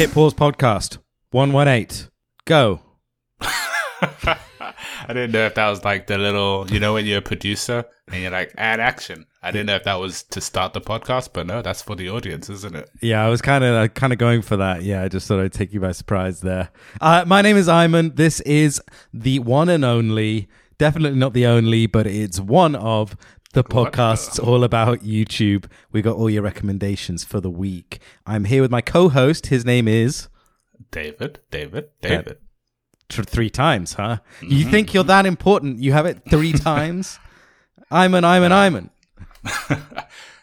Hit pause podcast. 118. Go. I didn't know if that was like the little, you know, when you're a producer and you're like, add action. I didn't know if that was to start the podcast, but no, that's for the audience, isn't it? Yeah, I was kind of uh, kind of going for that. Yeah, I just thought I'd take you by surprise there. Uh, my name is Iman. This is the one and only, definitely not the only, but it's one of the podcasts all about YouTube. We got all your recommendations for the week. I'm here with my co-host. His name is David, David, David. Three times, huh? You think you're that important? You have it three times. Iman, Iman, Iman.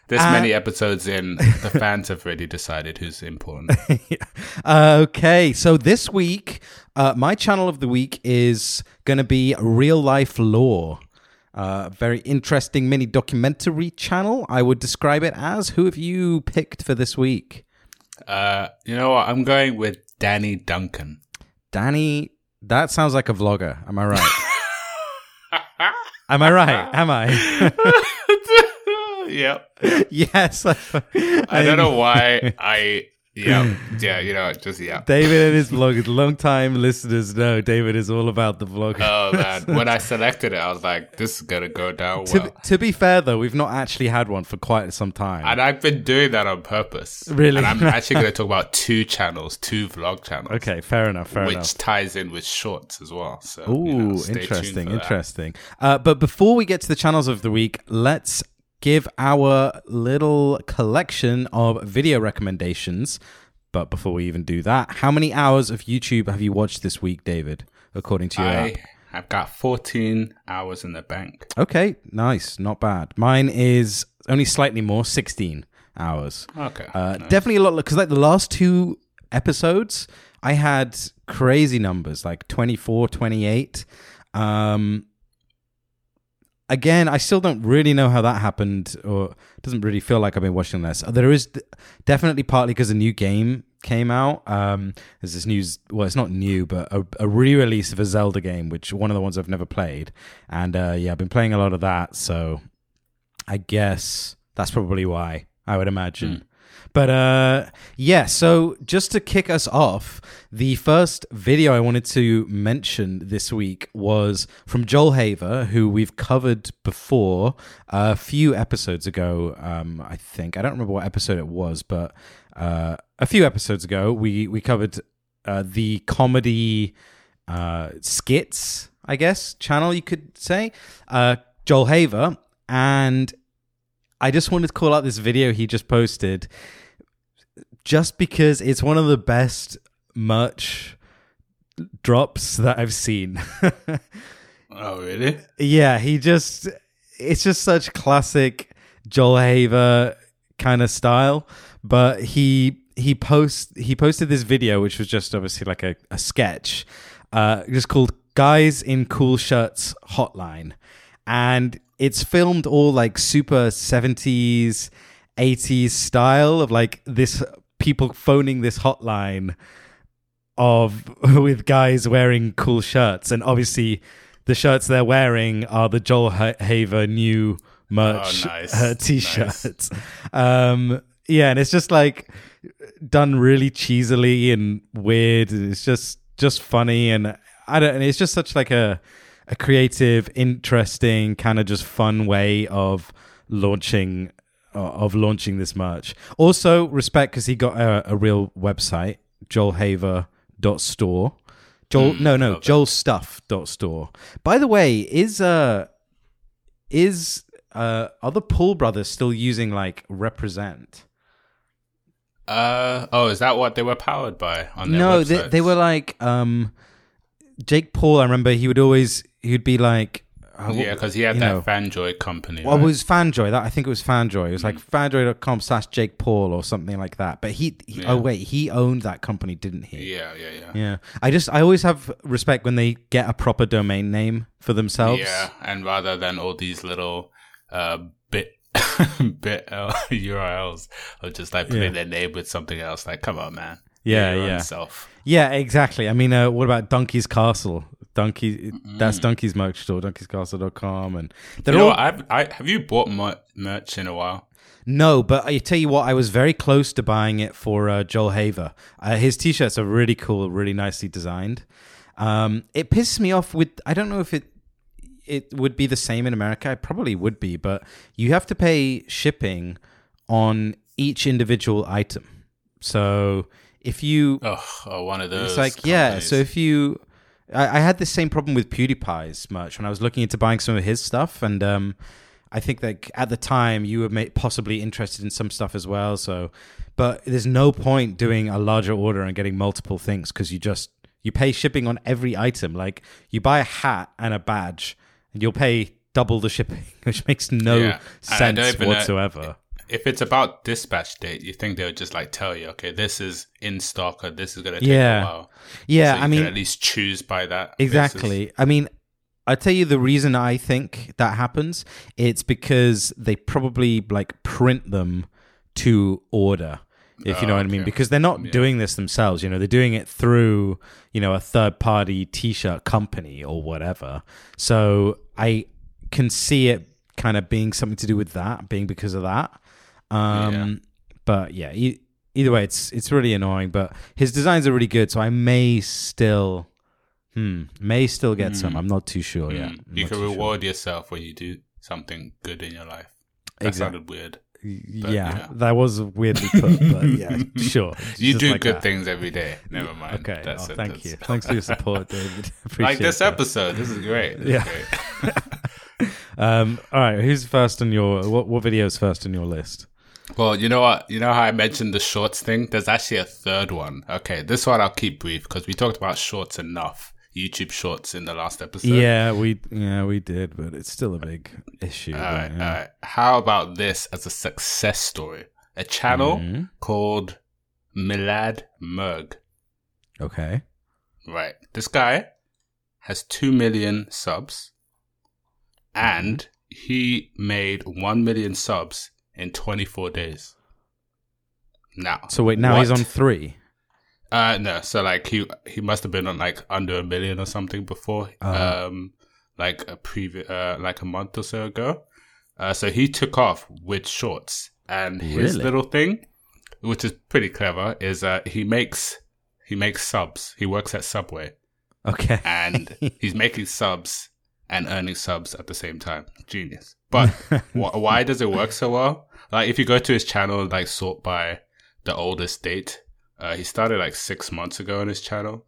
This Uh, many episodes in, the fans have already decided who's important. Okay, so this week, uh, my channel of the week is going to be Real Life Lore. Uh, very interesting mini documentary channel. I would describe it as. Who have you picked for this week? Uh, you know what? I'm going with Danny Duncan. Danny, that sounds like a vlogger. Am I right? Am I right? Am I? yep. yes. I, I don't know why I. Yeah, yeah, you know, just yeah. David and his vloggers, long time listeners know David is all about the vlog. Oh man, when I selected it, I was like, "This is gonna go down to, well." to be fair, though, we've not actually had one for quite some time. And I've been doing that on purpose. Really? And I'm actually going to talk about two channels, two vlog channels. okay, fair enough, fair enough. which enough. ties in with shorts as well. So, Ooh, you know, interesting, interesting. Uh, but before we get to the channels of the week, let's give our little collection of video recommendations. But before we even do that, how many hours of YouTube have you watched this week, David, according to your I app? have got 14 hours in the bank. Okay, nice, not bad. Mine is only slightly more, 16 hours. Okay. Uh, Definitely a lot because like the last two episodes, I had crazy numbers like 24, 28. Um, again, I still don't really know how that happened, or doesn't really feel like I've been watching this. There is d- definitely partly because a new game came out. Um, there's this news. Well, it's not new, but a, a re-release of a Zelda game, which one of the ones I've never played, and uh, yeah, I've been playing a lot of that. So I guess that's probably why I would imagine. But uh yeah, so just to kick us off, the first video I wanted to mention this week was from Joel Haver, who we've covered before a few episodes ago. Um, I think I don't remember what episode it was, but uh, a few episodes ago we we covered uh, the comedy uh, skits, I guess channel you could say. Uh, Joel Haver and I just wanted to call out this video he just posted just because it's one of the best merch drops that I've seen. oh, really? yeah, he just it's just such classic Joel Haver kind of style, but he he post he posted this video which was just obviously like a, a sketch uh just called guys in cool shirts hotline and it's filmed all like super 70s 80s style of like this people phoning this hotline of with guys wearing cool shirts. And obviously the shirts they're wearing are the Joel Ha- Haver new merch Oh, nice. uh, t-shirts. Um yeah and it's just like done really cheesily and weird. It's just just funny and i don't and it's just such like a a creative interesting kind of just fun way of launching uh, of launching this merch. Also respect because he got a, a real website joelhaver.store joel no no love it. joelstuff.store by the way is uh is uh are the Paul brothers still using like represent? Uh, oh, is that what they were powered by on their no they, they were like um jake paul i remember he would always he would be like uh, Yeah, because he had that know, Fanjoy company. well, it was fanjoy that i think it was fanjoy it was like Mm. fanjoy.com slash jake paul or something like that but he, he Yeah. oh wait he owned that company didn't he yeah, yeah, yeah. yeah i just i always have respect when they get a proper domain name for themselves Yeah, and rather than all these little uh, bit bit uh, URLs of just like putting Yeah. their name with something else, like come on, man. Yeah, Be your own yeah. Self. Yeah, exactly. I mean, uh, what about Donkey's Castle? Donkey. That's Donkey's merch store, donkeyscastle.com, and they're You know all? I've, I have you bought mer- merch in a while? No, but I tell you what, I was very close to buying it for uh, Joel Haver. Uh, his t-shirts are really cool, really nicely designed. Um, it pisses me off with I don't know if it it would be the same in America. It probably would be, but you have to pay shipping on each individual item. So if you Oh, oh one of those. it's like yeah. So if you, I, I had the same problem with PewDiePie's merch when I was looking into buying some of his stuff, and um, I think that at the time you were possibly interested in some stuff as well. So, but there's no point doing a larger order and getting multiple things because you just you pay shipping on every item. Like you buy a hat and a badge, and you'll pay double the shipping, which makes no Yeah. And I don't sense even know- whatsoever. If it's about dispatch date, you think they would just like tell you, okay, this is in stock or this is going to take Yeah. a while. Yeah, So you I mean, can at least choose by that. basis. Exactly. I mean, I tell you the reason I think that happens. It's because they probably like print them to order. If you know Oh, what I oh, mean, okay. because they're not Yeah. doing this themselves. You know, they're doing it through you know a third party T-shirt company or whatever. So I can see it kind of being something to do with that, being because of that. Um, Yeah. But yeah, e- either way, it's it's really annoying. But his designs are really good, so I may still, hmm, may still get some. I'm not too sure yet. Mm. I'm You can too sure. reward yourself when you do something good in your life. That Exact- sounded weird. yeah, yeah. that was weirdly put, but yeah, sure. You do like good that. things every day. Never mind. Okay, oh, thank you. Thanks for your support, David. like this that. episode. This is great. This Yeah. Is great. Um, all right, who's first on your what? What video is first on your list? Well, you know what? You know how I mentioned the shorts thing? There's actually a third one. Okay, this one I'll keep brief because we talked about shorts enough. YouTube shorts in the last episode. yeah, we yeah we did, but it's still a big issue. All right, yeah. all right. How about this as a success story? A channel Mhm. called Milad Mirg. Okay. Right. This guy has 2 million subs and he made 1 million subs in 24 days. Now. So wait, now he's on three. Uh no, so like he he must have been on like under a million or something before Uh-huh. um like a previous uh like a month or so ago. Uh so he took off with shorts and his Really? little thing which is pretty clever is uh he makes he makes subs. He works at Subway Okay. and he's making subs and earning subs at the same time. Genius. But wh- why does it work so well? Like if you go to his channel, like sort by the oldest date, uh, he started like six months ago on his channel,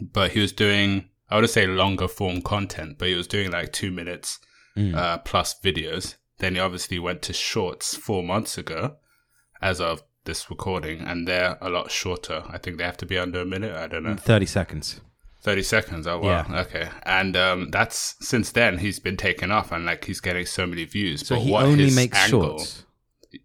but he was doing I would say longer form content, but he was doing like two minutes Mm. uh, plus videos. Then he obviously went to shorts four months ago, as of this recording, and they're a lot shorter. I think they have to be under a minute. I don't know. Thirty seconds. 30 seconds. Oh, wow. Yeah. Okay. And um, that's since then he's been taken off and like he's getting so many views. So but he what only makes angle- shorts.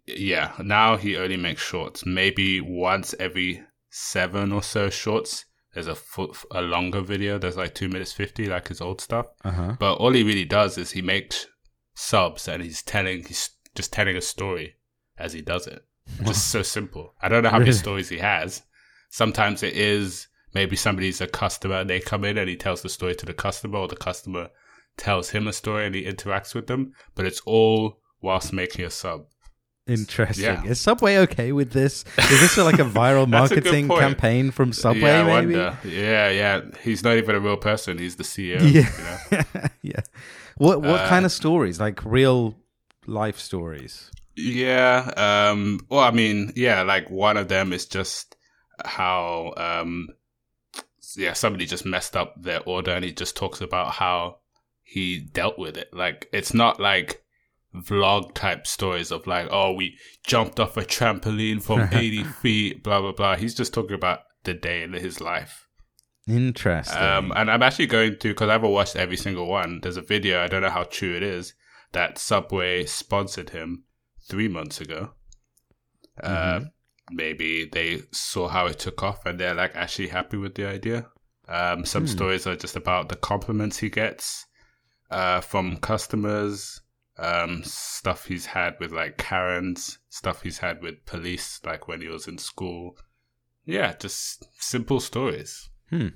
Yeah. Now he only makes shorts. Maybe once every seven or so shorts, there's a, full, a longer video. There's like two minutes 50, like his old stuff. Uh huh. But all he really does is he makes subs and he's telling, he's just telling a story as he does it. Just so simple. I don't know how many stories he has. Sometimes it is maybe somebody's a customer and they come in and he tells the story to the customer or the customer tells him a story and he interacts with them. But it's all whilst making a sub. Interesting. Yeah. Is Subway okay with this? Is this like a viral That's a marketing campaign from Subway? yeah, I maybe. wonder. Yeah, yeah. He's not even a real person. He's the CEO. Yeah. You know? yeah. What what Uh, kind of stories? Like real life stories. Yeah. Um, well, I mean, yeah, like one of them is just how, um, yeah, somebody just messed up their order and he just talks about how he dealt with it. Like, it's not like vlog type stories of like, oh, we jumped off a trampoline from 80 feet, blah, blah, blah. He's just talking about the day in his life. Interesting. Um, and I'm actually going to, because I haven't watched every single one, there's a video, I don't know how true it is, that Subway sponsored him three months ago. Uh, maybe they saw how it took off and they're like actually happy with the idea. Um, some Hmm. stories are just about the compliments he gets uh, from customers, um, stuff he's had with like Karens, stuff he's had with police, like when he was in school. Yeah, just simple stories. Hmm.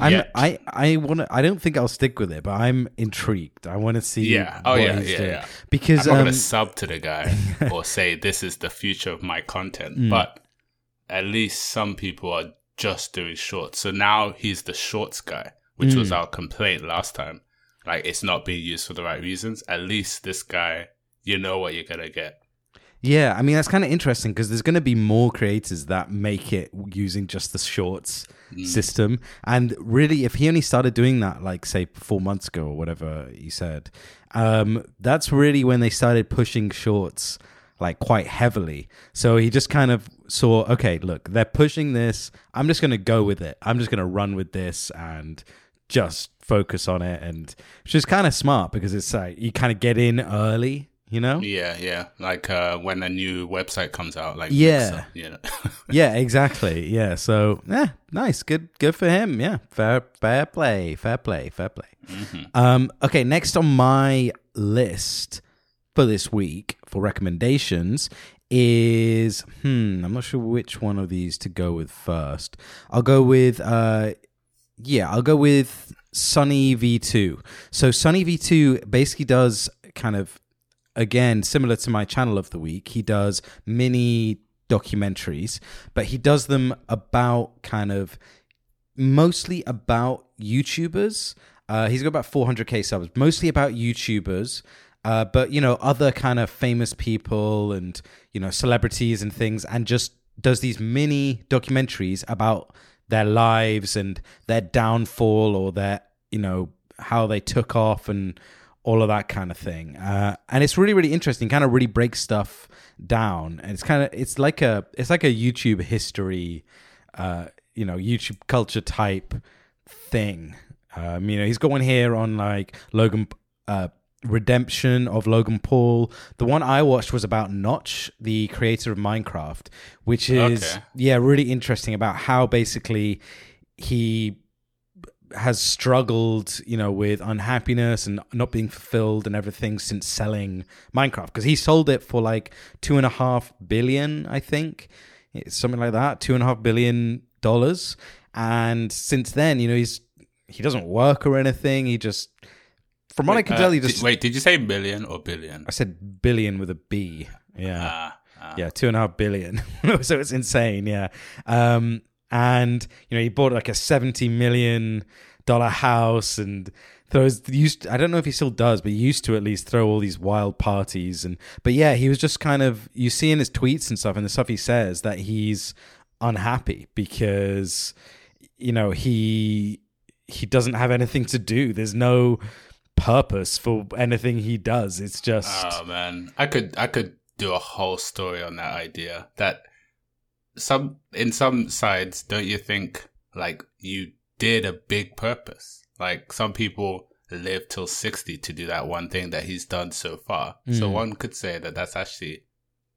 I'm. I I want to. I don't think I'll stick with it, but I'm intrigued. I want to see. Yeah. Oh, yeah, yeah, yeah. Because I'm um, gonna sub to the guy or say this is the future of my content, Mm. but at least some people are just doing shorts. So now he's the shorts guy, which was Mm. our complaint last time. Like it's not being used for the right reasons. At least this guy, you know what you're gonna get. Yeah, I mean that's kind of interesting because there's going to be more creators that make it using just the shorts Mm. system. And really, if he only started doing that, like say four months ago or whatever he said, um, that's really when they started pushing shorts like quite heavily. So he just kind of saw, okay, look, they're pushing this. I'm just going to go with it. I'm just going to run with this and just focus on it. And which is kind of smart because it's like you kind of get in early, you know? Yeah, yeah. Like uh, when a new website comes out, like Yeah. Mixer, you know. yeah, exactly. Yeah. So, yeah, nice. Good good for him. Yeah. Fair fair play. Fair play. Fair play. Um okay, next on my list for this week for recommendations is hmm, I'm not sure which one of these to go with first. I'll go with uh yeah, I'll go with Sunny V2. So Sunny V2 basically does kind of again similar to my channel of the week. He does mini documentaries, but he does them about kind of mostly about YouTubers. Uh, he's got about 400k subs, mostly about YouTubers. Uh, but you know, other kind of famous people and you know celebrities and things, and just does these mini documentaries about their lives and their downfall or their you know how they took off and all of that kind of thing. Uh, and it's really really interesting. Kind of really breaks stuff down, and it's kind of it's like a it's like a YouTube history, uh, you know, YouTube culture type thing. Um, you know, he's got one here on like Logan uh, redemption of Logan Paul. The one I watched was about Notch, the creator of Minecraft, which is Okay. yeah, really interesting about how basically he has struggled, you know, with unhappiness and not being fulfilled and everything since selling Minecraft because he sold it for like two and a half billion, I think, It's something like that, two and a half billion dollars. And since then, you know, he's he doesn't work or anything. He just, from what I can Uh, tell, he did- just wait. Did you say million or billion? I said billion with a B. Yeah. Ah, ah. Yeah, two and a half billion. so it's insane. Yeah. Um, and you know, he bought like a seventy million dollar house and throws used. I don't know if he still does, but he used to at least throw all these wild parties. And but yeah, he was just kind of you see in his tweets and stuff and the stuff he says that he's unhappy because you know he he doesn't have anything to do. There's no purpose for anything he does. It's just Oh man, I could I could do a whole story on that idea. That some in some sides, don't you think like you did a big purpose? Like some people live till sixty to do that one thing that he's done so far. So Mm. one could say that that's actually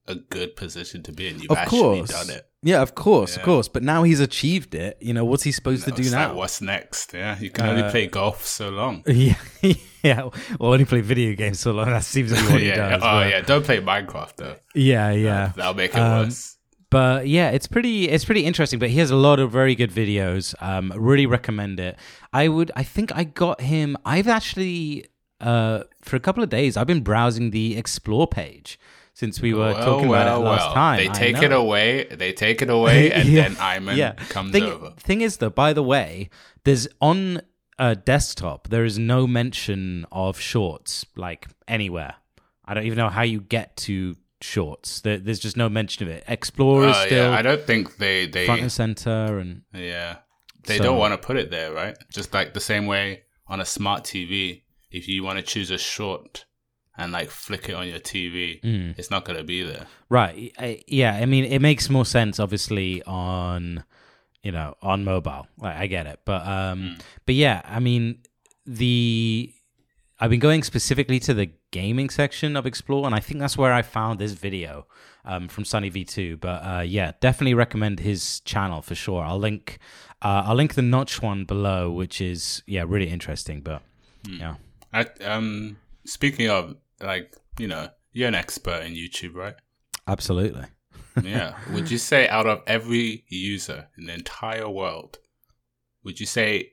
a good position to be in. You've of actually course done it. Yeah, of course, of course. But now he's achieved it. You know, what's he supposed to do It's like, now? what's next? Yeah, you can only Uh, play golf so long. yeah, yeah. Well, only play video games so long. That seems to be what he yeah. does. Oh but- yeah, don't play Minecraft though. yeah, yeah. That'll make it Um, worse. But yeah, it's pretty. It's pretty interesting. But he has a lot of very good videos. Um, really recommend it. I would. I think I got him. I've actually, uh, for a couple of days, I've been browsing the explore page since we were talking about it last time. They take it away. They take it away, and Yeah. then Iman yeah. comes thing, over. Thing is, though, by the way, there's on a desktop there is no mention of shorts like anywhere. I don't even know how you get to shorts. There, there's just no mention of it. Explorer Uh, still yeah, I don't think they they front and center, and yeah they So- don't want to put it there, right? Just like the same way on a smart TV, if you want to choose a short and like flick it on your TV, Mm. it's not gonna be there. right. I, yeah, I mean, it makes more sense, obviously, on you know on mobile. Like, I get it, but um, but yeah, I mean the I've been going specifically to the gaming section of Explore, and I think that's where I found this video um, from Sunny V2. But uh, yeah, definitely recommend his channel for sure. I'll link uh, I'll link the Notch one below, which is yeah really interesting. But yeah, I, um, speaking of like you know, you're an expert in YouTube, right? absolutely. yeah. Would you say out of every user in the entire world, would you say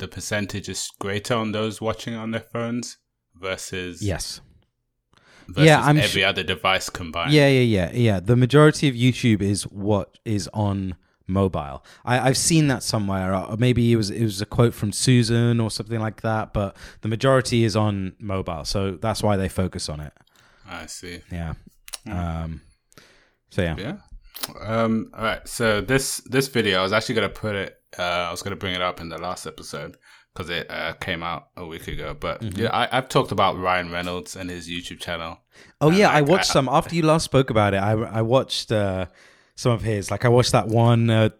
the percentage is greater on those watching on their phones versus Yes. versus Yeah, I'm every su- other device combined? Yeah, yeah, yeah, yeah. The majority of YouTube is what is on mobile. I, I've seen that somewhere. Or maybe it was it was a quote from Susan or something like that. But the majority is on mobile, so that's why they focus on it. I see. Yeah. Um. So yeah. Yeah. Um, all right. So this this video, I was actually gonna put it. Uh, I was gonna bring it up in the last episode because it uh, came out a week ago. But Mm-hmm. yeah, I, I've talked about Ryan Reynolds and his YouTube channel. Oh yeah, I watched I- some after you last spoke about it. I I watched uh, some of his. Like I watched that one, uh,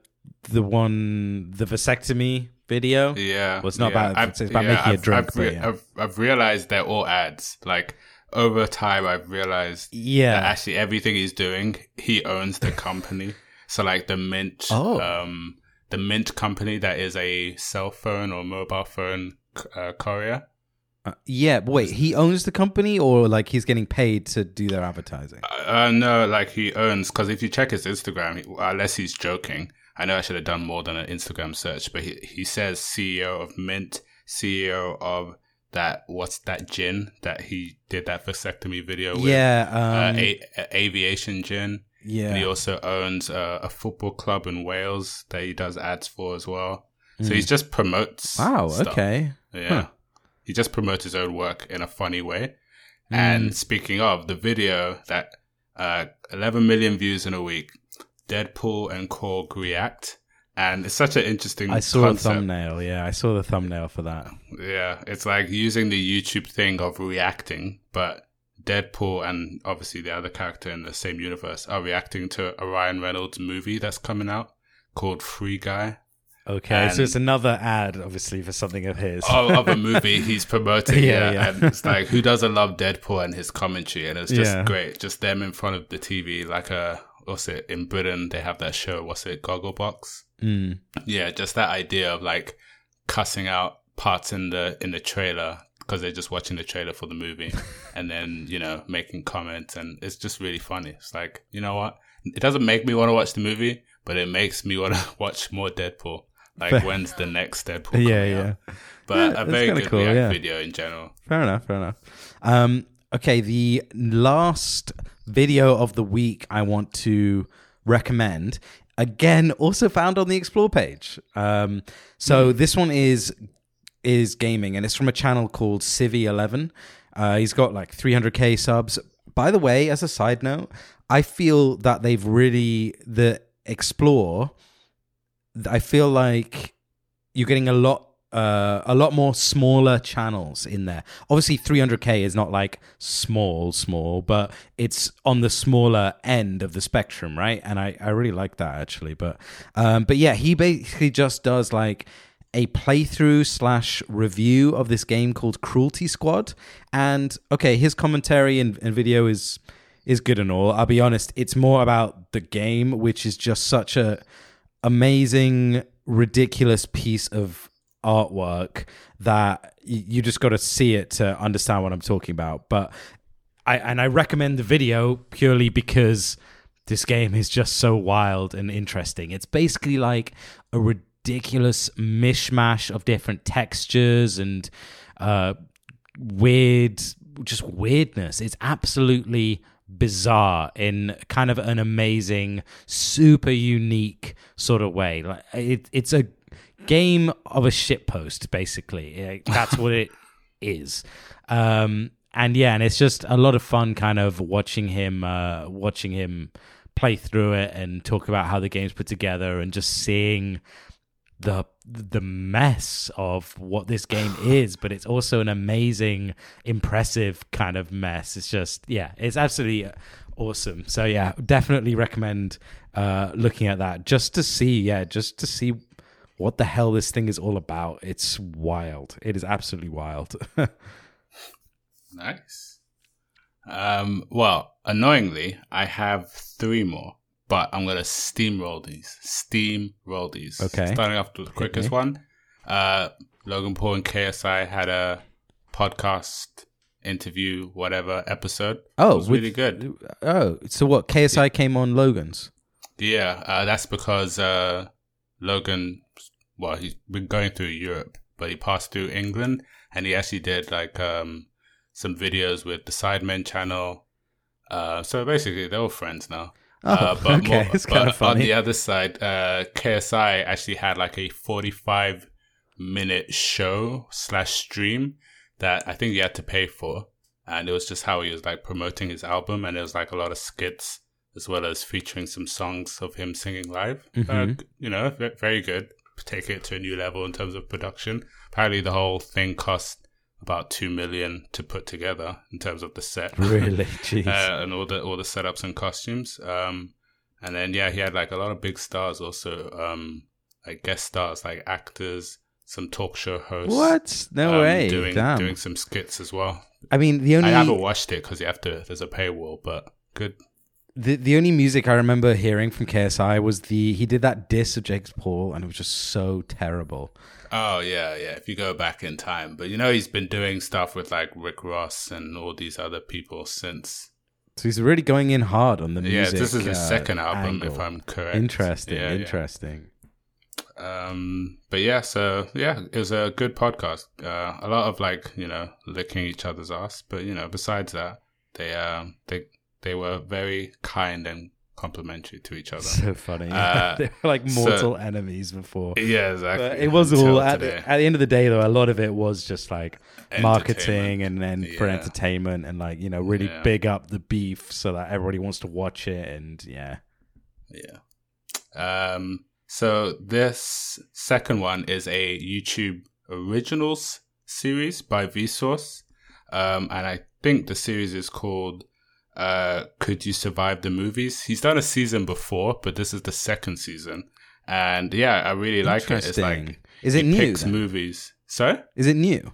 the one, the vasectomy video. Yeah, Well, it's not yeah. about- it's about making a I've- drink, I've, but yeah. I've, I've realized they're all ads. Like over time, I've realized that Yeah. actually everything he's doing, he owns the company. so like the Mint, Oh. um, the Mint company that is a cell phone or mobile phone uh, courier. Uh, yeah. but Wait, he owns the company, or like he's getting paid to do their advertising? Uh, no, like he owns because if you check his Instagram, unless he's joking, I know I should have done more than an Instagram search, but he he says CEO of Mint, CEO of that what's that gin that he did that vasectomy video with, yeah. uh, Um, a- aviation gin. And he also owns a, a football club in Wales that he does ads for as well. So Mm. he just promotes. Wow. stuff. Okay. Yeah. Huh. He just promotes his own work in a funny way. Mm. And speaking of the video that uh, 11 million views in a week, Deadpool and Korg react. And it's such an interesting I saw concept. the thumbnail. Yeah, I saw the thumbnail for that. Yeah, it's like using the YouTube thing of reacting, but Deadpool and obviously the other character in the same universe are reacting to a Ryan Reynolds movie that's coming out called Free Guy. Okay, so it's another ad, obviously, for something of his. of, of a movie he's promoting. Yeah, Yeah, yeah. and it's like who doesn't love Deadpool and his commentary? And it's just Yeah. great, just them in front of the TV, like a what's it in Britain? They have that show. What's it? Gogglebox. Mm. Yeah, just that idea of like cussing out parts in the in the trailer because they're just watching the trailer for the movie, and then you know making comments, and it's just really funny. It's like you know what? It doesn't make me want to watch the movie, but it makes me want to watch more Deadpool. Like Fair. when's the next Deadpool? Yeah, coming yeah. out? But Yeah, a very good cool, React yeah. video in general. Fair enough. Fair enough. Um, okay, the last video of the week I want to recommend again, also found on the explore page. Um, so this one is is gaming, and it's from a channel called Civi11. Uh, he's got like 300k subs. By the way, as a side note, I feel that they've really the explore. I feel like you're getting a lot uh, a lot more smaller channels in there. Obviously, 300k is not like small, small, but it's on the smaller end of the spectrum, right? And I, I really like that actually. But um, but yeah, he basically just does like a playthrough slash review of this game called Cruelty Squad. And okay, his commentary and, and video is is good and all. I'll be honest, it's more about the game, which is just such a amazing, ridiculous piece of artwork that you just got to see it to understand what I'm talking about. But I and I recommend the video purely because this game is just so wild and interesting. It's basically like a ridiculous mishmash of different textures and uh, weird, just weirdness. It's absolutely bizarre in kind of an amazing, super unique sort of way. Like it, it's a game of a shitpost, basically. That's what it is. Um, and yeah, and it's just a lot of fun, kind of watching him, uh, watching him play through it and talk about how the game's put together, and just seeing the the mess of what this game is, but it's also an amazing, impressive kind of mess. It's just yeah, it's absolutely awesome. So yeah, definitely recommend uh, looking at that just to see yeah, just to see what the hell this thing is all about. It's wild. It is absolutely wild. Nice. Um, well, annoyingly, I have three more, but I'm gonna steamroll these. Steamroll these. Okay. Starting off with the quickest one. Uh, Logan Paul and KSI had a podcast interview, whatever episode. oh, it was with- really good. Oh, so what? KSI came on Logan's. Yeah, uh, that's because uh, Logan well, he's been going through Europe, but he passed through England, and he actually did like um some videos with the Sidemen channel. Uh, so basically, they're all friends now. Oh, Uh, but okay. more- it's kind of funny. On the other side, uh, KSI actually had like a 45 minute show slash stream that I think he had to pay for. And it was just how he was like promoting his album. And it was like a lot of skits as well as featuring some songs of him singing live. Uh, Mhm. you know, very good. Take it to a new level in terms of production. Apparently, the whole thing cost about two million to put together in terms of the set really, jeez. uh, and all the all the setups and costumes. Um, and then yeah, he had like a lot of big stars also, um, like guest stars, like actors, some talk show hosts. what? No um, way. Doing Damn. doing some skits as well. I mean, the only I haven't watched it because you have to. There's a paywall, but good. the the only music I remember hearing from KSI was the he did that diss of Jake's Paul, and it was just so terrible. Oh yeah, yeah. If you go back in time, but you know he's been doing stuff with like Rick Ross and all these other people since. So he's really going in hard on the music. Yeah, this is his uh, second album, angle. if I'm correct. interesting. Yeah, yeah. interesting. Um, but yeah, so yeah, it was a good podcast. Uh, a lot of like you know licking each other's ass, but you know besides that, they um they they were very kind and complimentary to each other. So funny. Uh, they were like so- mortal enemies before. yeah, exactly. But it was all at the, at the end of the day though. A lot of it was just like marketing and then for entertainment and like you know really Yeah. big up the beef so that everybody wants to watch it and yeah. Yeah. Um, so this second one is a YouTube originals series by Vsauce. Um, and I think the series is called uh, Could You Survive the Movies? He's done a season before, but this is the second season. And yeah, I really like it. It's like Is it new? picks then? movies. Sorry? Is it new?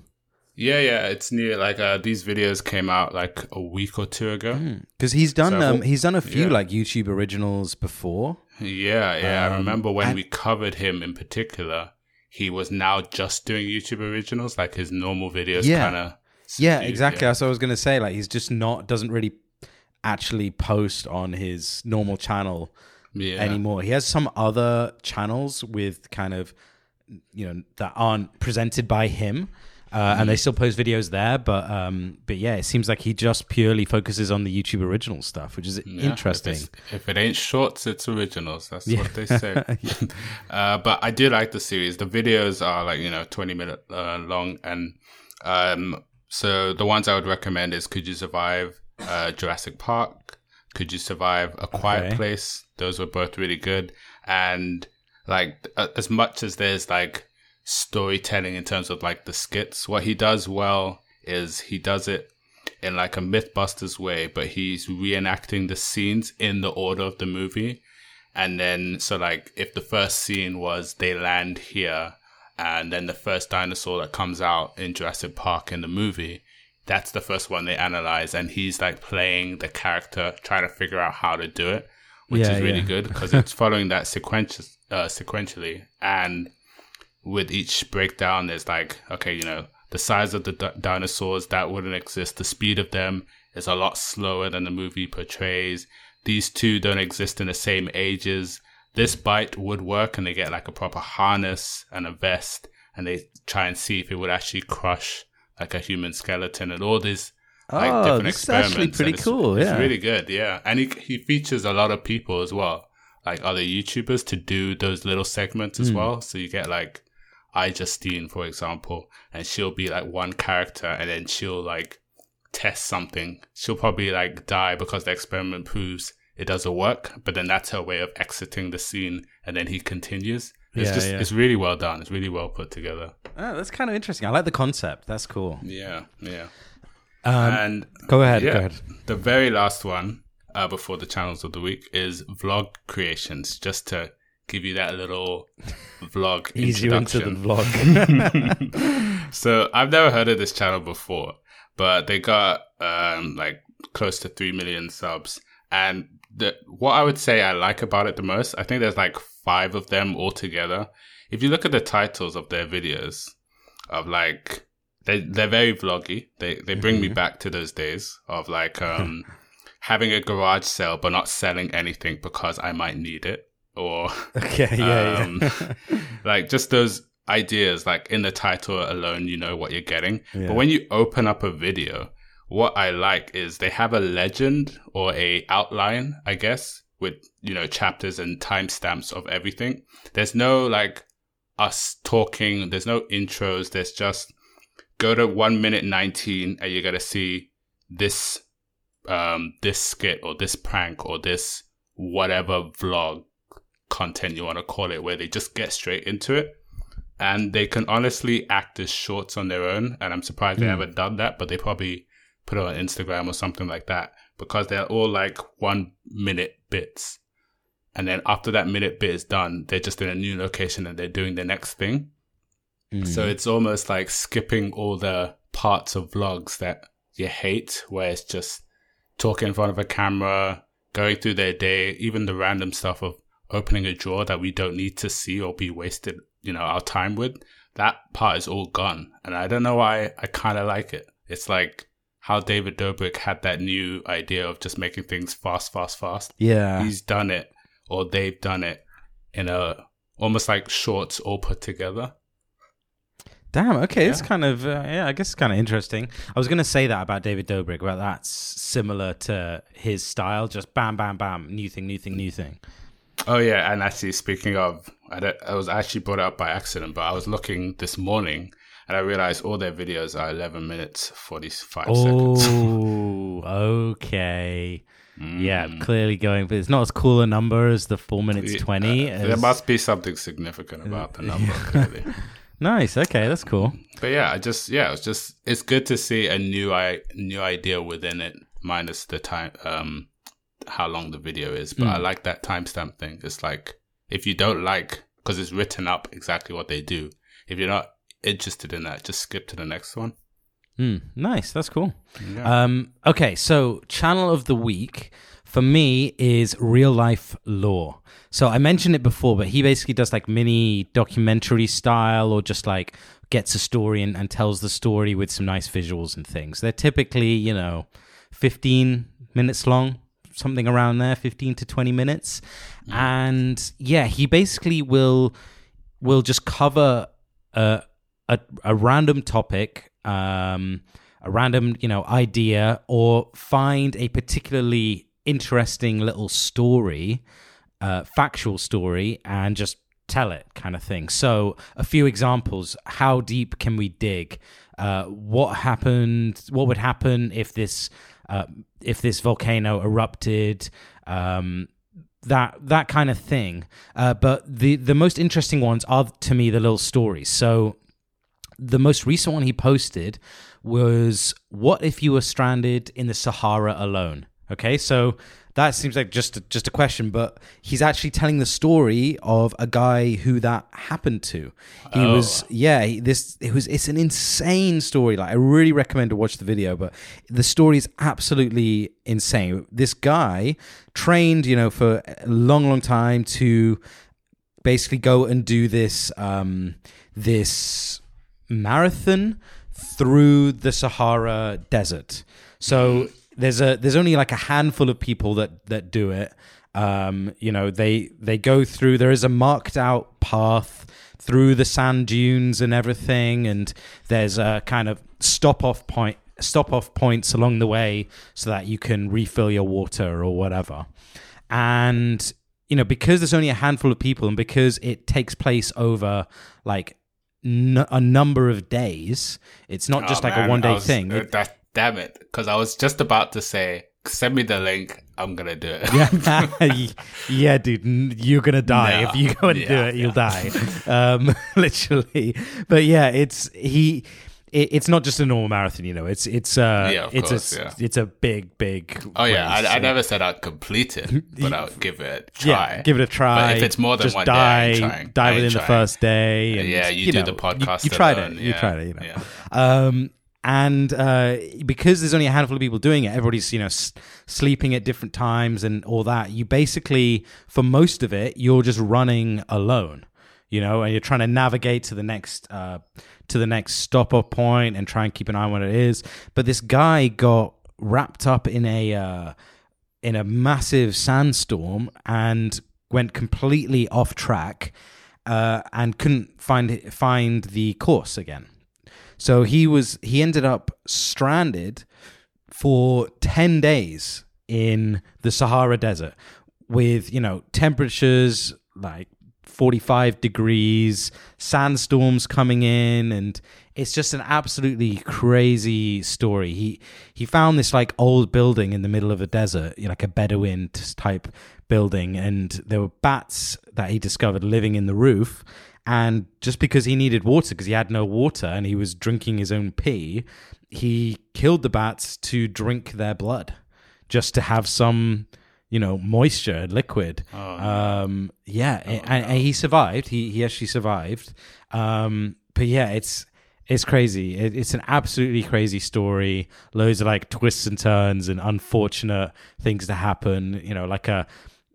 Yeah, yeah, it's new. Like uh, these videos came out like a week or two ago. Because he's done So, um, he's done a few yeah. like YouTube originals before. Yeah, yeah. I Um, remember when and- we covered him in particular, he was now just doing YouTube originals, like his normal videos Yeah. kind of. Yeah, exactly. That's what I was gonna say. Like he's just not doesn't really actually post on his normal channel Yeah. anymore. He has some other channels with kind of you know that aren't presented by him. Uh, Mm-hmm. and they still post videos there, but um, but yeah, it seems like he just purely focuses on the YouTube original stuff, which is Yeah, interesting. If, if it ain't shorts, it's originals. That's Yeah. what they say. uh, but I do like the series. The videos are like you know twenty minute uh, long, and um, so the ones I would recommend is Could You Survive uh, Jurassic Park? Could You Survive A Quiet Okay. Place? Those were both really good, and like as much as there's like storytelling in terms of like the skits, what he does well is he does it in like a Mythbusters way, but he's reenacting the scenes in the order of the movie. And then, so like, if the first scene was they land here, and then the first dinosaur that comes out in Jurassic Park in the movie, that's the first one they analyze, and he's like playing the character, trying to figure out how to do it, which Yeah, is really yeah. good because it's following that sequential, uh, sequentially, and with each breakdown, there's like, okay, you know, the size of the di- dinosaurs that wouldn't exist, the speed of them is a lot slower than the movie portrays. These two don't exist in the same ages. This bite would work, and they get like a proper harness and a vest, and they try and see if it would actually crush like a human skeleton and all these like oh, different this is actually pretty it's- cool. It's really good, yeah. And he he features a lot of people as well, like other YouTubers to do those little segments as Hmm. well. So you get like iJustine, for example, and she'll be like one character, and then she'll like test something. She'll probably like die because the experiment proves it doesn't work, but then that's her way of exiting the scene, and then he continues. It's Yeah, just yeah. it's really well done. It's really well put together. Oh, that's kind of interesting. I like the concept. That's cool. Yeah, yeah. Um, and go ahead. yeah. Go ahead. The very last one uh, before the channels of the week is vlog creations, just to give you that little vlog Ease you into the introduction. vlog. so I've never heard of this channel before, but they got um, like close to three million subs, and the what I would say I like about it the most, I think there's like five of them all together. If you look at the titles of their videos, of like they they're very vloggy. They they bring me Mhm. back to those days of like um having a garage sale but not selling anything because I might need it. or Okay, yeah, um, like just those ideas. Like in the title alone, you know what you're getting. Yeah. But when you open up a video, what I like is they have a legend or a outline, I guess, with you know chapters and timestamps of everything. There's no like us talking. There's no intros. There's just go to one minute nineteen, and you're gonna see this um this skit or this prank or this whatever vlog content you want to call it, where they just get straight into it. And they can honestly act as shorts on their own. And I'm surprised they Hmm. haven't done that, but they probably put it on Instagram or something like that because they're all like one minute bits. And then after that minute bit is done, they're just in a new location and they're doing the next thing. Mm. So it's almost like skipping all the parts of vlogs that you hate, where it's just talking in front of a camera, going through their day, even the random stuff of opening a drawer that we don't need to see or be wasted, you know, our time with. That part is all gone. And I don't know why I kind of like it. It's like how David Dobrik had that new idea of just making things fast, fast, fast. yeah. He's done it, or they've done it in a almost like shorts all put together. Damn. Okay, it's kind of uh, yeah. I guess it's kind of interesting. I was going to say that about David Dobrik, but that's similar to his style. Just bam, bam, bam, new thing, new thing, new thing. Oh yeah, and actually speaking of, I, don't, I was actually brought up by accident, but I was looking this morning and I realized all their videos are 11 minutes 45 seconds. Oh, okay. Yeah, Mm. clearly going, but it's not as cool a number as the four minutes Yeah, twenty. uh, there must be something significant about the number. clearly. Nice. Okay, that's cool. But yeah, I just yeah, it's just it's good to see a new i new idea within it, minus the time um how long the video is. But I like that timestamp thing. It's like if you don't like because it's written up exactly what they do. If you're not interested in that, just skip to the next one. Hmm. nice. That's cool. Yeah. Um, okay, so channel of the week for me is real life lore. So I mentioned it before, but he basically does like mini documentary style or just like gets a story and, and tells the story with some nice visuals and things. They're typically, you know, 15 minutes long, something around there, 15 to 20 minutes. And yeah, he basically will will just cover a a, a random topic, um, a random you know idea, or find a particularly interesting little story, uh, factual story, and just tell it kind of thing. So a few examples: How deep can we dig? Uh, what happened? What would happen if this uh, if this volcano erupted? Um, that that kind of thing. Uh, but the the most interesting ones are to me the little stories. So the most recent one he posted was what if you were stranded in the Sahara alone? Okay, so that seems like just a, just a question, but he's actually telling the story of a guy who that happened to. He Oh. was yeah, he- this it was it's an insane story. Like I really recommend to watch the video, but the story is absolutely insane. This guy trained, you know, for a long, long time to basically go and do this um, this marathon through the Sahara Desert. So there's a there's only like a handful of people that that do it. Um, you know, they they go through. There is a marked out path through the sand dunes and everything, and there's a kind of stop off point stop off points along the way so that you can refill your water or whatever. And you know, because there's only a handful of people, and because it takes place over like n- a number of days, it's not just Oh, like man, a one day was- thing. uh, that, damn it. Because I was just about to say, send me the link. I'm going to do it. yeah, yeah, dude, you're gonna die No. if you go and do Yeah, it. You'll die, um, literally. But yeah, it's he. It, it's not just a normal marathon, you know. It's it's uh, Yeah, of it's course, a yeah. it's a big big. Oh, yeah. race, I, I so- never said I'd complete it, but I'll give it a try. Yeah, give it a try. But if it's more than just one day, I die, ain't trying. die I within the first day. And, Yeah, you do know, the podcast You, you tried alone, it. You tried it. You know. yeah. Um, and uh, because there's only a handful of people doing it, everybody's you know s- sleeping at different times and all that. You basically, for most of it, you're just running alone. You know, and you're trying to navigate to the next uh, to the next stop point and try and keep an eye on what it is. But this guy got wrapped up in a uh, in a massive sandstorm and went completely off track uh, and couldn't find find the course again. So he was he ended up stranded for 10 days in the Sahara Desert with, you know, temperatures like 45 degrees, sandstorms coming in and it's just an absolutely crazy story. He he found this like old building in the middle of a desert, like a Bedouin type building and there were bats that he discovered living in the roof and just because he needed water because he had no water and he was drinking his own pee, he killed the bats to drink their blood just to have some you know moisture and liquid. Oh, um yeah Oh, and, and he survived. He he actually survived. Um but yeah it's it's crazy. It, it's an absolutely crazy story. Loads of like twists and turns and unfortunate things to happen. You know like a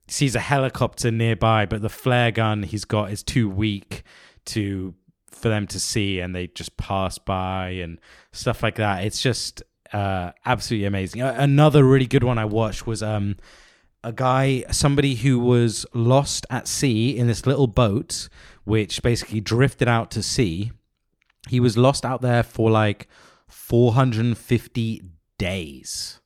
sees a helicopter nearby but the flare gun he's got is too weak to for them to see and they just pass by and stuff like that. It's just uh absolutely amazing. Another really good one i watched was um a guy, somebody who was lost at sea in this little boat, which basically drifted out to sea. He was lost out there for like 450 days.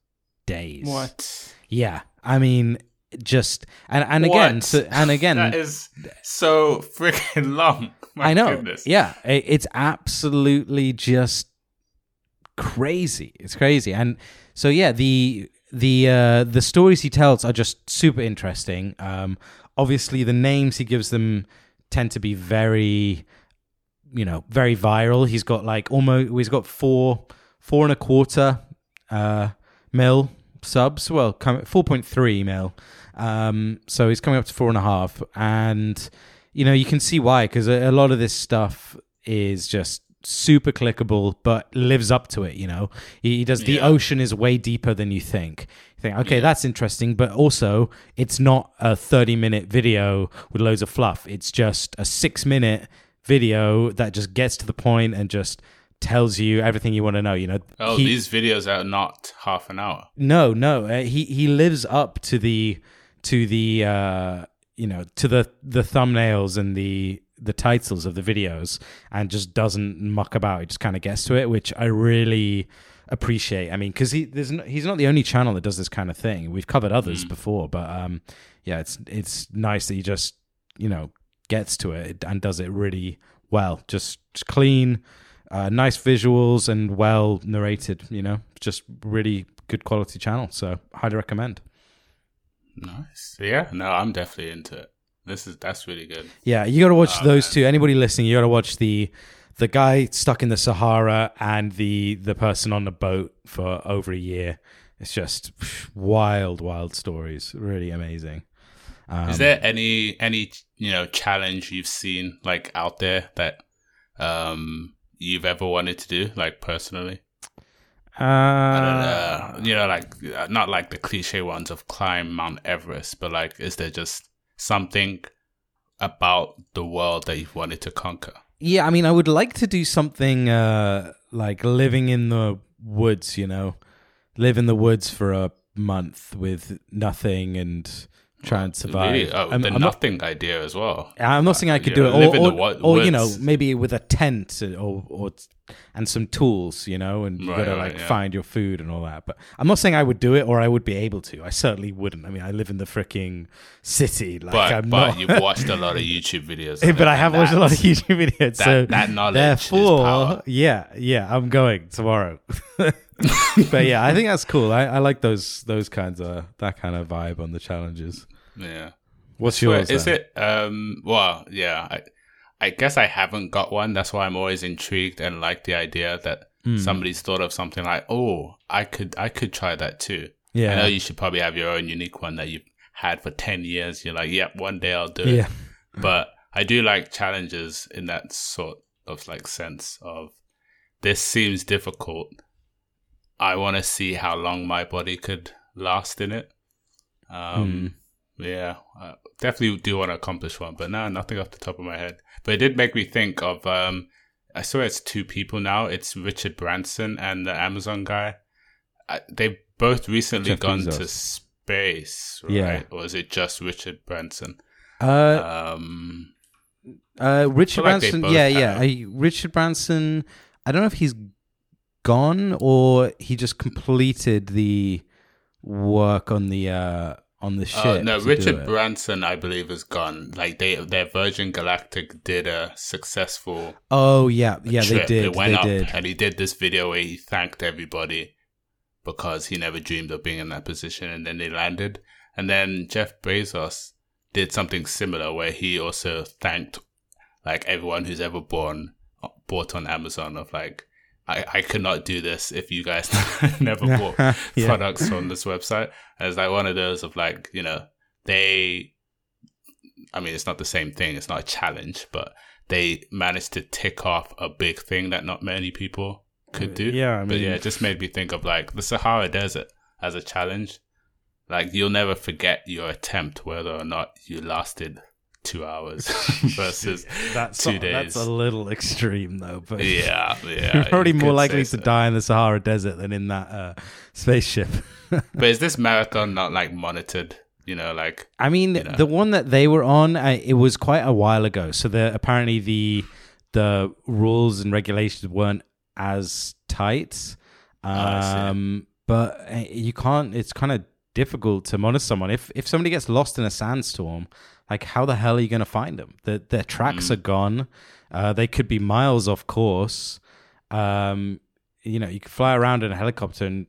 Days. What? Yeah. I mean, just and and again, so, and again, that is so freaking long. My I know. Goodness. Yeah, it's absolutely just crazy. It's crazy, and so yeah, the the uh, the stories he tells are just super interesting. Um, obviously, the names he gives them tend to be very, you know, very viral. He's got like almost he's got four four and a quarter uh, mil subs. Well, four point three mil. Um, so he's coming up to four and a half, and you know you can see why because a, a lot of this stuff is just super clickable, but lives up to it. You know, he, he does. The ocean is way deeper than you think. You think, okay, Yeah. that's interesting, but also it's not a thirty-minute video with loads of fluff. It's just a six-minute video that just gets to the point and just tells you everything you want to know. You know, Oh, He- these videos are not half an hour. no, no. Uh, he he lives up to the to the uh, you know to the the thumbnails and the the titles of the videos, and just doesn't muck about. He just kind of gets to it, which I really appreciate. I mean, because he there's no, he's not the only channel that does this kind of thing. We've covered others before, but um, yeah, it's it's nice that he just you know gets to it and does it really well. Just, just clean, uh, nice visuals, and well narrated. You know, just really good quality channel. So highly recommend. Nice. Yeah. No, I'm definitely into it. This is that's really good. Yeah, you got to watch Oh, those man. two. Anybody listening, you got to watch the the guy stuck in the Sahara and the the person on the boat for over a year. It's just wild, wild stories. Really amazing. Um, Is there any any you know challenge you've seen like out there that um you've ever wanted to do like personally? Uh, I don't know. You know, like uh, not like the cliche ones of climb Mount Everest, but like, is there just something about the world that you've wanted to conquer? Yeah, I mean, I would like to do something uh, like living in the woods. You know, live in the woods for a month with nothing and try and survive. Really? Oh, I'm, the I'm not, nothing idea as well. I'm not saying I could you do it, or, or, or, you know, maybe with a tent or or and some tools, you know, and you Right, gotta right, like yeah. find your food and all that. But I'm not saying I would do it or I would be able to. I certainly wouldn't. I mean, I live in the freaking city. Like, But I'm but not. you've watched a lot of YouTube videos. But it, I have watched a lot of YouTube videos. That, so that knowledge is therefore, power. yeah, yeah, I'm going tomorrow. but yeah, I think that's cool. I, I like those those kinds of that kind of vibe on the challenges. Yeah. What's Sure, yours? Is then? it? Um. Well, yeah. I, I guess I haven't got one. That's why I'm always intrigued and like the idea that Hmm. somebody's thought of something like, "Oh, I could, I could try that too." Yeah. I know you should probably have your own unique one that you've had for ten years. You're like, "Yep, one day I'll do it." Yeah. But I do like challenges in that sort of like sense of this seems difficult. I want to see how long my body could last in it. Um, yeah, I definitely do want to accomplish one, but no, nothing off the top of my head. But it did make me think of. Um, I saw it's two people now. It's Richard Branson and the Amazon guy. I, they've both recently Jeff gone Bezos. to space, right? Yeah. Or is it just Richard Branson? Uh, Um, uh, Richard like Branson. Yeah, yeah. I, Richard Branson. I don't know if he's gone or he just completed the work on the uh on the ship. uh, no, Richard. Branson, I believe, is gone. Like they, their Virgin Galactic did a successful Oh yeah, yeah. They did. It went They up, did. and he did this video where he thanked everybody because he never dreamed of being in that position, and then they landed. And then Jeff Bezos did something similar where he also thanked like everyone who's ever born bought on Amazon of like. I, I could not do this if you guys never bought Yeah. products from this website. And it's like one of those of like, you know, they, I mean, it's not the same thing. It's not a challenge, but they managed to tick off a big thing that not many people could do. Yeah, I but yeah, it just made me think of like the Sahara Desert as a challenge. Like you'll never forget your attempt, whether or not you lasted two hours versus That's two a, days. That's a little extreme though. But yeah, yeah. you're probably you more likely say to so. die in the Sahara Desert than in that uh, spaceship. But is this marathon not like monitored? You know, like I mean, You know. the one that they were on, uh, it was quite a while ago. So the apparently the the rules and regulations weren't as tight. See. Um, but uh, you can't. It's kind of difficult to monitor someone if if somebody gets lost in a sandstorm. Like, how the hell are you going to find them? The, their tracks Mm. are gone. Uh, they could be miles off course. Um, you know, you could fly around in a helicopter and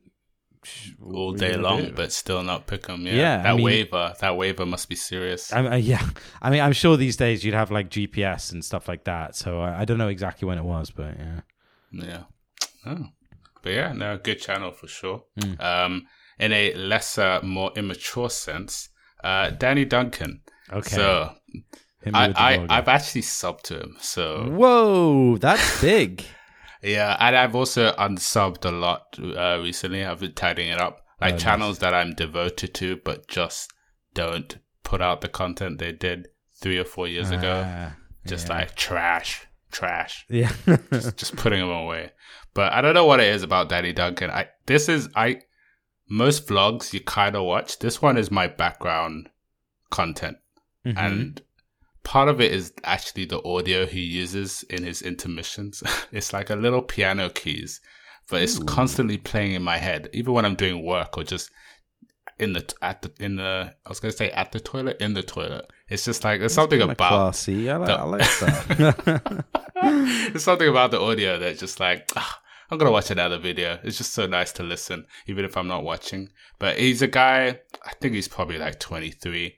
all day long, but still not pick them. Yeah, Yeah, I that mean- waiver, that waiver must be serious. I, uh, yeah, I mean, I'm sure these days you'd have like GPS and stuff like that. So I, I don't know exactly when it was, but yeah. yeah, oh. but yeah, no, good channel for sure. Mm. Um, in a lesser, more immature sense, uh, Danny Duncan. Okay. So I, I, I've actually subbed to him. So Whoa, that's big. Yeah, and I've also unsubbed a lot uh, recently. I've been tidying it up, like Oh, nice. channels that I'm devoted to, but just don't put out the content they did three or four years ago. Ah, Just yeah. like trash, trash. yeah. just, just putting them away. But I don't know what it is about Danny Duncan. I this is I most vlogs you kind of watch. This one is my background content Mhm. and part of it is actually the audio he uses in his intermissions. it's like a little piano keys, but it's constantly playing in my head, even when I'm doing work or just in the at the in the I was gonna say at the toilet in the toilet. It's just like there's something about classy. I like, the- I like that. there's something about the audio that just like ah, I'm gonna watch another video. It's just so nice to listen, even if I'm not watching. But he's a guy. I think he's probably like 23.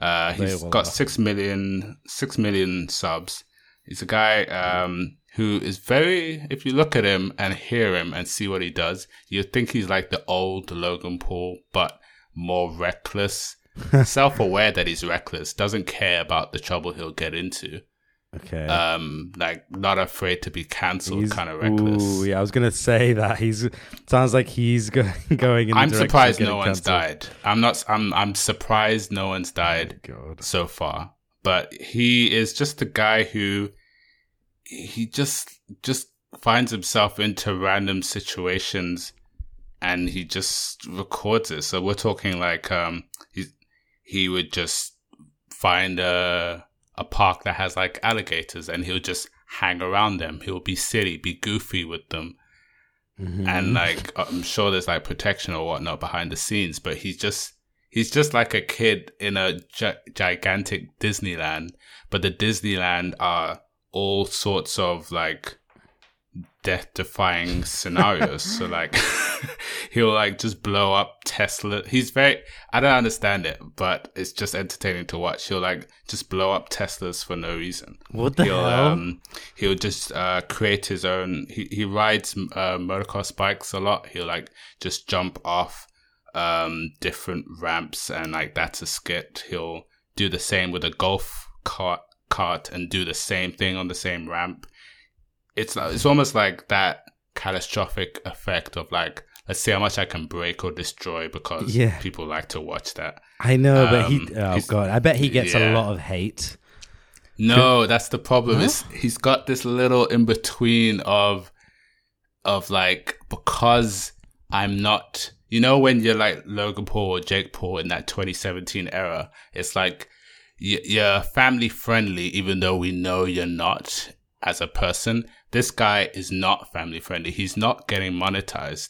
Uh, he's got six million six million subs. He's a guy um, who is very. If you look at him and hear him and see what he does, you think he's like the old Logan Paul, but more reckless. self-aware that he's reckless doesn't care about the trouble he'll get into okay. um like not afraid to be cancelled kind of reckless Ooh, yeah, I was gonna say that he's sounds like he's go, going. In i'm surprised no one's cancelled. died i'm not i'm i'm surprised no one's died God. so far but he is just the guy who he just just finds himself into random situations and he just records it so we're talking like um he he would just find a a park that has like alligators and he'll just hang around them he'll be silly be goofy with them Mhm. and like I'm sure there's like protection or whatnot behind the scenes, but he's just he's just like a kid in a gi- gigantic Disneyland, but the Disneyland are all sorts of like death-defying scenarios. so like he'll like just blow up Tesla. He's very I don't understand it, but it's just entertaining to watch. He'll like just blow up Teslas for no reason what the he'll hell? um he'll just uh create his own he, he rides uh motocross bikes a lot he'll like just jump off um different ramps and like that's a skit he'll do the same with a golf cart cart and do the same thing on the same ramp it's it's almost like that catastrophic effect of like let's see how much i can break or destroy because Yeah. people like to watch that I know, but he. um, Oh God, I bet he gets a lot of hate. No, that's the problem. Huh? Is he's got this little in between of of like because I'm not you know when you're like Logan Paul or Jake Paul in that 2017 era, it's like you're family friendly, even though we know you're not as a person. This guy is not family friendly. He's not getting monetized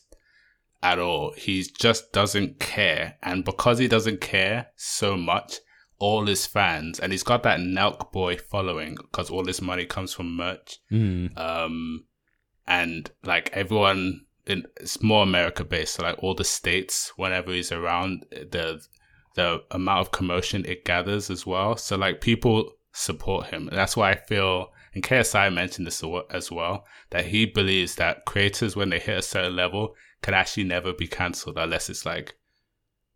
at all. He just doesn't care. And because he doesn't care so much, all his fans, and he's got that Nelk boy following because all his money comes from merch. Mm. Um, and like everyone, in, it's more America based. So like all the states, whenever he's around, the the amount of commotion it gathers as well. So like people support him. That's why I feel, and KSI mentioned this as well, that he believes that creators, when they hit a certain level, can actually never be cancelled unless it's like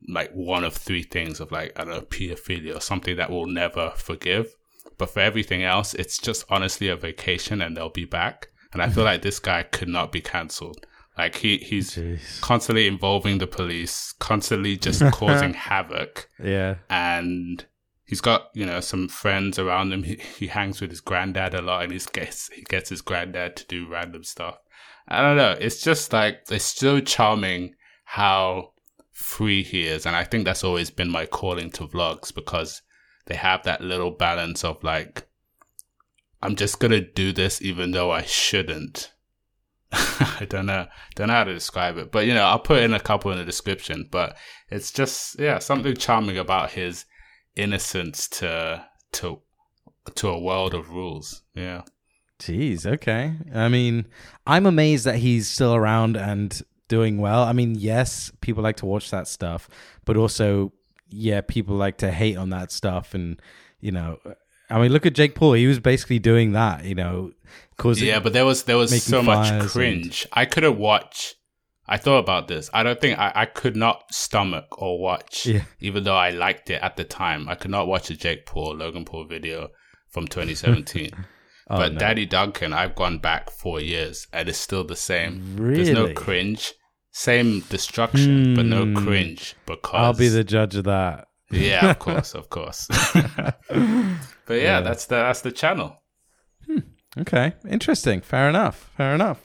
like one of three things of like I don't know pedophilia or something that we'll never forgive. But for everything else, it's just honestly a vacation and they'll be back. And I feel mm-hmm. like this guy could not be cancelled. Like he he's Jeez. constantly involving the police, constantly just causing havoc, Yeah. and he's got you know some friends around him. He, he hangs with his granddad a lot, and he gets he gets his granddad to do random stuff. I don't know. It's just like it's so charming how free he is, and I think that's always been my calling to vlogs because they have that little balance of like, I'm just gonna do this even though I shouldn't. I don't know, don't know how to describe it, but you know, I'll put in a couple in the description. But it's just yeah, something charming about his innocence to to to a world of rules. Yeah. Jeez, okay. I mean, I'm amazed that he's still around and doing well. I mean, yes, people like to watch that stuff, but also, yeah, people like to hate on that stuff. And, you know, I mean, look at Jake Paul. He was basically doing that, you know, causing. Yeah, but there was there was so much cringe. I couldn't watch. I thought about this. I don't think I, I could not stomach or watch, Yeah. even though I liked it at the time. I could not watch a Jake Paul Logan Paul video from 2017. Oh, but no. Danny Duncan, I've gone back four years and it's still the same. Really? There's no cringe. Same destruction, but no Hmm. cringe because I'll be the judge of that. yeah, of course, of course. but yeah, Yeah. that's the that's the channel. Okay, interesting. Fair enough. Fair enough.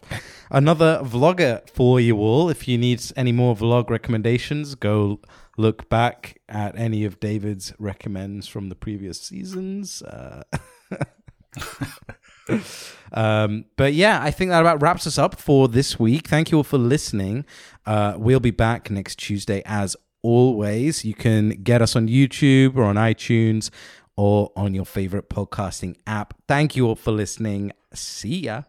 Another vlogger for you all. If you need any more vlog recommendations, go look back at any of David's recommends from the previous seasons. Uh, um, but yeah, I think that about wraps us up for this week. Thank you all for listening. Uh, we'll be back next Tuesday as always. You can get us on YouTube or on iTunes or on your favorite podcasting app. Thank you all for listening. See ya.